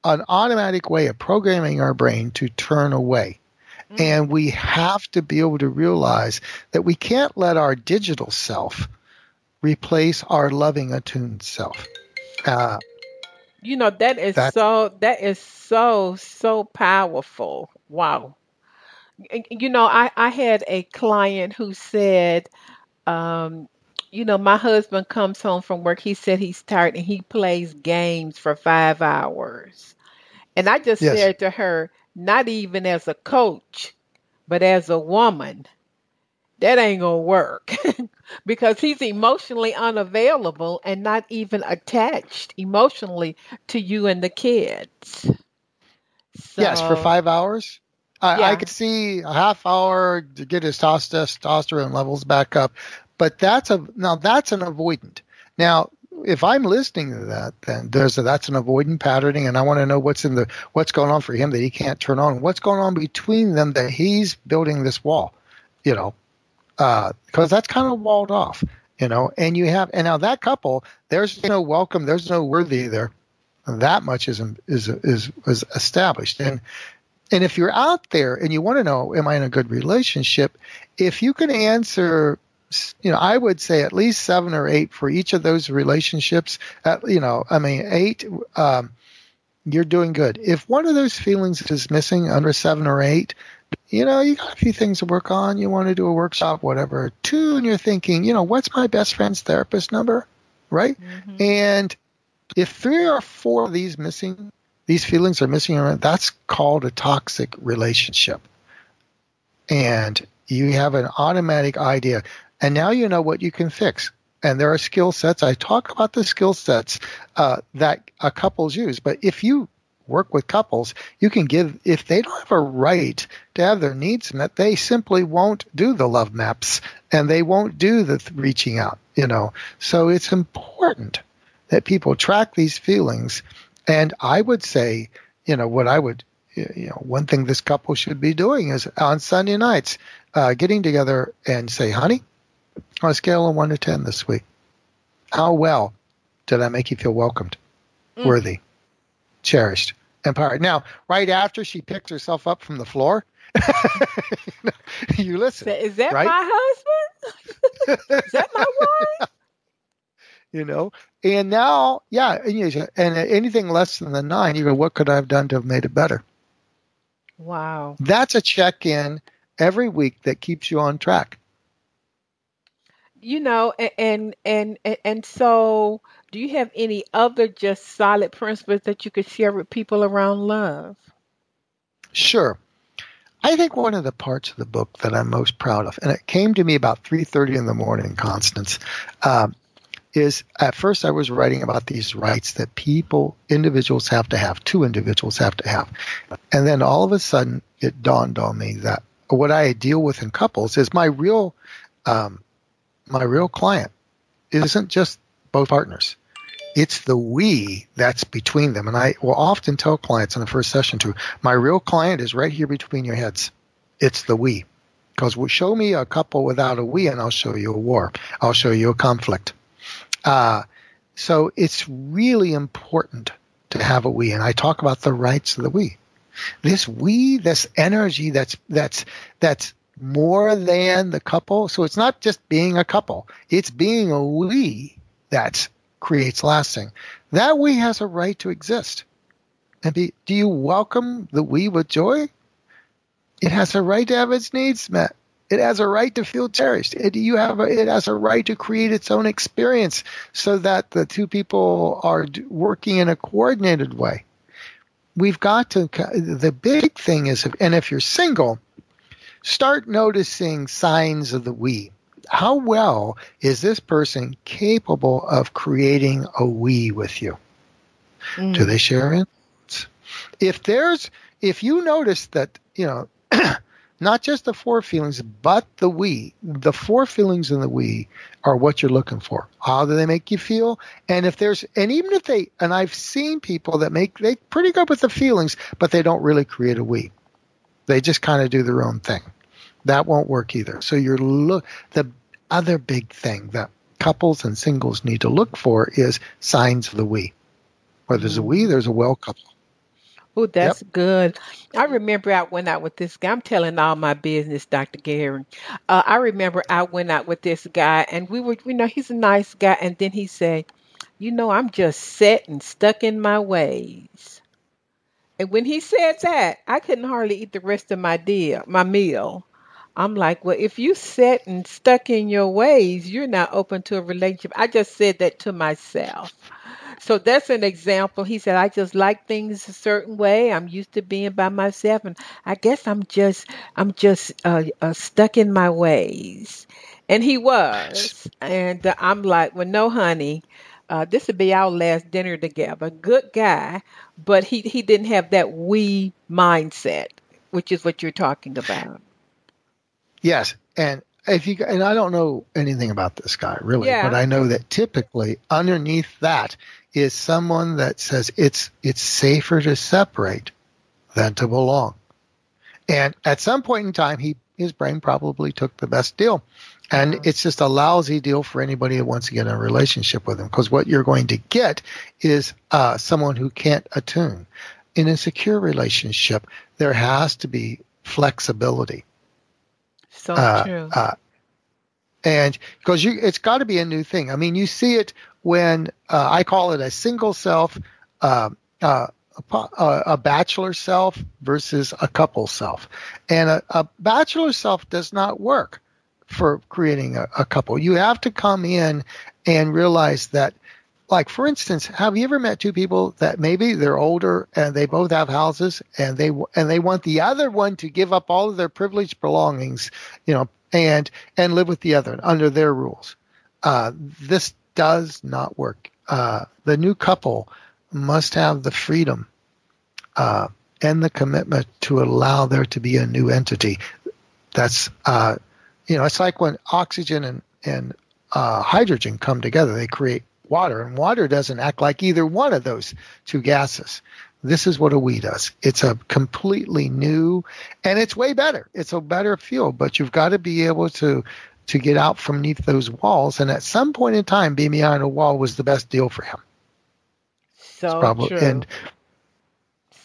an automatic way of programming our brain to turn away. Mm. And we have to be able to realize that we can't let our digital self replace our loving attuned self. Uh, You know that is That- so that is so so powerful. Wow. You know, I I had a client who said, um, you know, my husband comes home from work. He said he's tired and he plays games for five hours. And I just Yes. said to her, not even as a coach, but as a woman, that ain't gonna work because he's emotionally unavailable and not even attached emotionally to you and the kids. yes, for five hours. I, I could see a half hour to get his testosterone levels back up, but that's a now that's an avoidant. Now, if I'm listening to that, then there's a, that's an avoidant patterning, and I want to know what's in the what's going on for him that he can't turn on. What's going on between them that he's building this wall, you know, because that's kind of walled off, you know. And you have and now that couple, there's no welcome, there's no worthy there. That much is is is is established, and and if you're out there and you want to know, am I in a good relationship? If you can answer, you know, I would say at least seven or eight for each of those relationships. At, you know, I mean, eight, um, you're doing good. If one of those feelings is missing under seven or eight, you know, you got a few things to work on. You want to do a workshop, whatever. Two, and you're thinking, you know, what's my best friend's therapist number, right? And if three or four of these missing, these feelings are missing, that's called a toxic relationship. And you have an automatic idea. And now you know what you can fix. And there are skill sets. I talk about the skill sets uh, that couples use. But if you work with couples, you can give, if they don't have a right to have their needs met, they simply won't do the love maps and they won't do the th- reaching out, you know. So it's important that people track these feelings. And I would say, you know, what I would, you know, one thing this couple should be doing is on Sunday nights, uh, getting together and say, honey, on a scale of one to 10 this week, how well did I make you feel welcomed, worthy, cherished, empowered? Now, right after she picks herself up from the floor, you listen. Is that right? my husband? Is that my wife? you know and now yeah and, and anything less than the nine you go what could i have done to have made it better Wow. that's a check-in every week that keeps you on track You know, and and and and so do you have any other just solid principles that you could share with people around love? sure i think one of the parts of the book that i'm most proud of and it came to me about 3.30 in the morning constance um, is at first i was writing about these rights that people individuals have to have two individuals have to have and then all of a sudden it dawned on me that what i deal with in couples is my real um, my real client isn't just both partners. It's the we that's between them. And i will often tell clients in the first session too my real client is right here between your heads. It's the we. Because show me a couple without a we and i'll show you a war. I'll show you a conflict. Uh, so it's really important to have a we, and I talk about the rights of the we. This we, this energy that's that's that's more than the couple. So it's not just being a couple; it's being a we that creates lasting. That we has a right to exist. And be, do you welcome the we with joy? It has a right to have its needs met. It has a right to feel cherished. It, you have a, it has a right to create its own experience so that the two people are working in a coordinated way. We've got to, the big thing is, and if you're single, start noticing signs of the we. How well is this person capable of creating a we with you? Mm. Do they share it? If there's, if you notice that, you know, not just the four feelings, but the we. The four feelings and the we are what you're looking for. How do they make you feel? And if there's, and even if they, and I've seen people that make, they pretty good with the feelings, but they don't really create a we. They just kind of do their own thing. That won't work either. So you're look, the other big thing that couples and singles need to look for is signs of the we. Where there's a we, there's a well couple. Oh, that's good. I remember I went out with this guy. I'm telling all my business, Dr. Gary. Uh, I remember I went out with this guy, and we were, you know, he's a nice guy. And then he said, You know, I'm just set and stuck in my ways. And when he said that, I couldn't hardly eat the rest of my deal, my meal. I'm like, well, if you set and stuck in your ways, you're not open to a relationship. I just said that to myself. So that's an example. He said, I just like things a certain way. I'm used to being by myself, and I guess I'm just, I'm just uh, uh, stuck in my ways. And he was. And uh, I'm like, well, no, honey. Uh, this would be our last dinner together. Good guy, but he, he didn't have that we mindset, which is what you're talking about. Yes, and if you and I don't know anything about this guy really, Yeah. but I know that typically underneath that is someone that says it's it's safer to separate than to belong. And at some point in time, he his brain probably took the best deal, and it's just a lousy deal for anybody who wants to get in a relationship with him. Because what you're going to get is uh, someone who can't attune. In a secure relationship, there has to be flexibility So uh, true. uh, and because you, it's got to be a new thing. I mean, you see it when uh, I call it a single self, uh, uh, a, uh, a bachelor self versus a couple self, and a, a bachelor self does not work for creating a, a couple. You have to come in and realize that. Like for instance, have you ever met two people that maybe they're older and they both have houses and they and they want the other one to give up all of their privileged belongings, you know, and and live with the other under their rules. Uh, this does not work. Uh, the new couple must have the freedom uh, and the commitment to allow there to be a new entity. That's uh, you know, it's like when oxygen and and uh, hydrogen come together, they create water, and water doesn't act like either one of those two gases. This is what a we does. It's a completely new, and it's way better. It's a better fuel, but you've got to be able to to get out from beneath those walls. And at some point in time, being behind a wall was the best deal for him. so Probably, true. and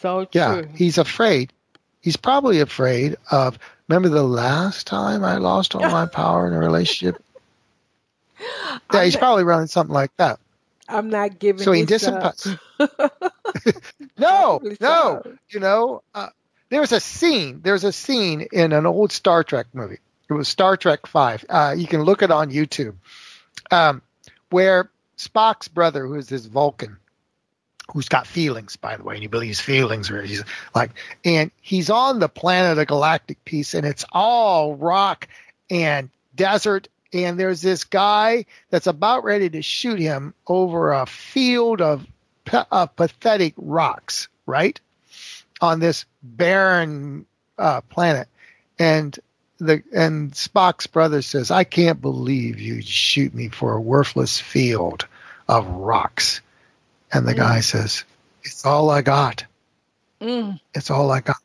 so yeah, he's afraid. He's probably afraid of. Remember the last time I lost all my power in a relationship? Yeah, he's I'm- probably running something like that. I'm not giving So he this No, no. You know, uh, there's a scene. There's a scene in an old Star Trek movie. It was Star Trek Five. Uh, you can look it on YouTube, um, where Spock's brother, who is this Vulcan, who's got feelings, by the way, and he believes feelings, or he's like, and he's on the planet of galactic peace, and it's all rock and desert. And there's this guy that's about ready to shoot him over a field of, of pathetic rocks, right? On this barren uh, planet. And the and Spock's brother says, I can't believe you shoot me for a worthless field of rocks. And the guy says, It's all I got. Mm, It's all I got.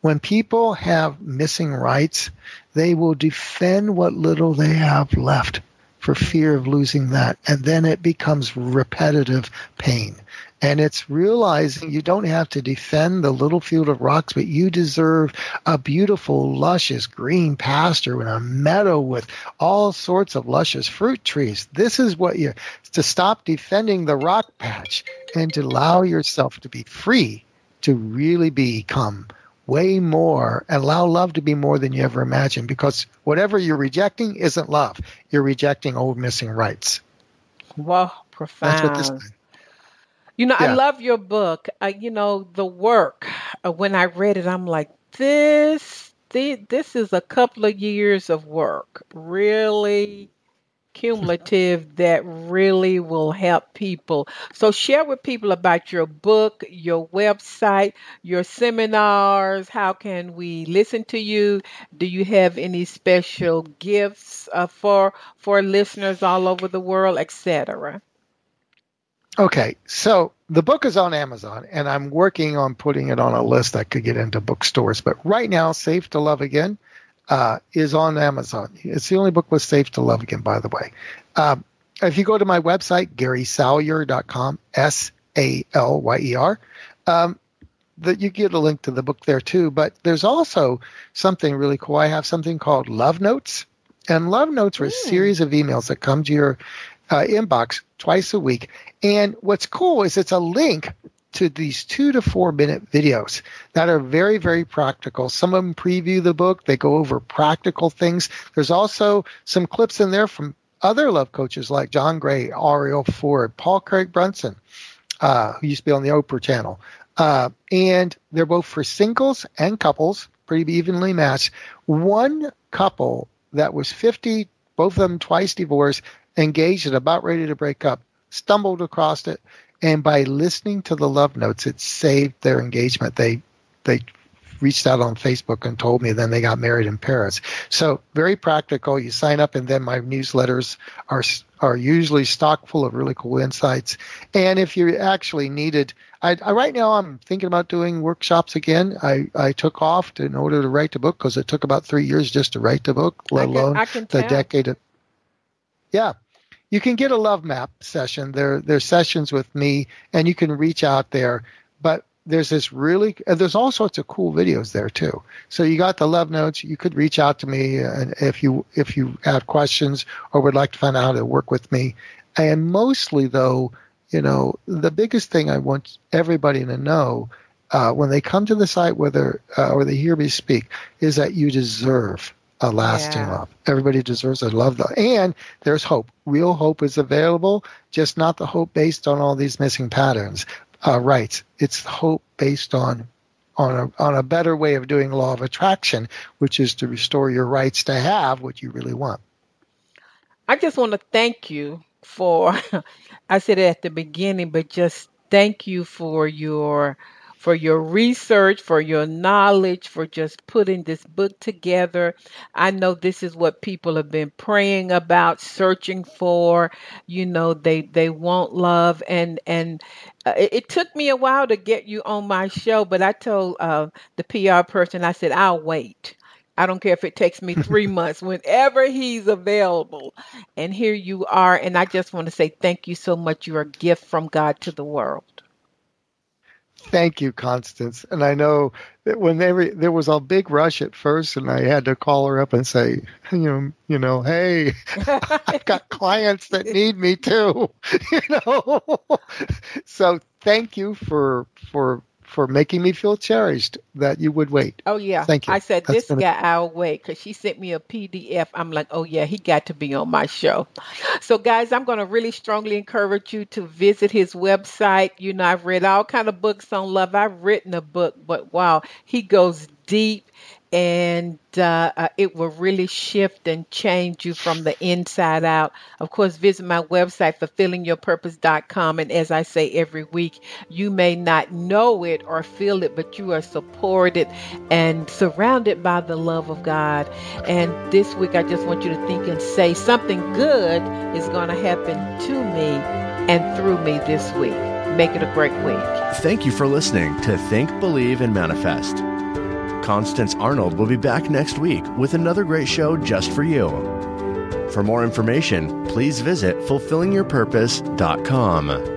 When people have missing rights, they will defend what little they have left for fear of losing that. And then it becomes repetitive pain. And it's realizing you don't have to defend the little field of rocks, but you deserve a beautiful, luscious green pasture and a meadow with all sorts of luscious fruit trees. This is what you to stop defending the rock patch and to allow yourself to be free to really become way more and allow love to be more than you ever imagined because whatever you're rejecting isn't love. You're rejecting old missing rights. wow, That's what this profound. You know, I love your book. Uh, you know, the work. Uh, when I read it, I'm like, this, thi- this is a couple of years of work, really cumulative that really will help people. So share with people about your book, your website, your seminars. How can we listen to you? Do you have any special gifts uh, for for listeners all over the world, etc.? Okay, so the book is on Amazon, and I'm working on putting it on a list that could get into bookstores. But right now, Safe to Love Again uh, is on Amazon. It's the only book with Safe to Love Again, by the way. Um, if you go to my website, GarySalyer.com, S A L Y E R, um, that you get a link to the book there too. But there's also something really cool. I have something called Love Notes, and Love Notes are a series of emails that come to your uh, inbox twice a week. And what's cool is it's a link to these two to four minute videos that are very, very practical. Some of them preview the book. They go over practical things. There's also some clips in there from other love coaches like John Gray, Arielle Ford, Paul Carrick Brunson, uh, who used to be on the Oprah channel. Uh, and they're both for singles and couples, pretty evenly matched. One couple that was 50, both of them twice divorced, engaged and about ready to break up, stumbled across it, and by listening to the love notes, it saved their engagement. They they reached out on Facebook and told me. Then they got married in Paris. So very practical. You sign up, and then my newsletters are are usually stock full of really cool insights. And if you actually needed, I, I right now I'm thinking about doing workshops again. I I took off to, in order to write the book because it took about three years just to write the book, let I can, alone I can the decade of. Yeah, you can get a love map session. There, there's sessions with me, and you can reach out there. But there's this really, there's all sorts of cool videos there too. So you got the love notes. You could reach out to me, if you if you have questions or would like to find out how to work with me. And mostly, though, you know, the biggest thing I want everybody to know uh, when they come to the site, whether uh, or they hear me speak, is that you deserve a lasting Yeah. love. Everybody deserves a love, though. And there's hope. Real hope is available, just not the hope based on all these missing patterns. Uh, rights. It's hope based on on a on a better way of doing law of attraction, which is to restore your rights to have what you really want. I just want to thank you for I said it at the beginning, but just thank you for your for your research, for your knowledge, for just putting this book together. I know this is what people have been praying about, searching for. You know, they they want love, and and uh, it, it took me a while to get you on my show, but I told uh, the PR person, I said, I'll wait. I don't care if it takes me three months, whenever he's available. And here you are. And I just want to say thank you so much. You're a gift from God to the world. Thank you, Constance. And I know that when there was a big rush at first, and I had to call her up and say, you know, you know, hey, I've got clients that need me too, you know. so thank you for for for making me feel cherished that you would wait. Oh yeah. Thank you. I said That's this gonna- guy I'll wait because she sent me a PDF. I'm like, oh yeah, he got to be on my show. So guys, I'm going to really strongly encourage you to visit his website. You know, I've read all kind of books on love. I've written a book, but wow, he goes deep and uh, uh, it will really shift and change you from the inside out. Of course, visit my website, fulfillingyourpurpose.com. And as I say every week, you may not know it or feel it, but you are supported and surrounded by the love of God. And this week, I just want you to think and say something good is going to happen to me and through me this week. Make it a great week. Thank you for listening to Think, Believe, and Manifest. Constance Arnold will be back next week with another great show just for you. For more information, please visit fulfillingyourpurpose.com.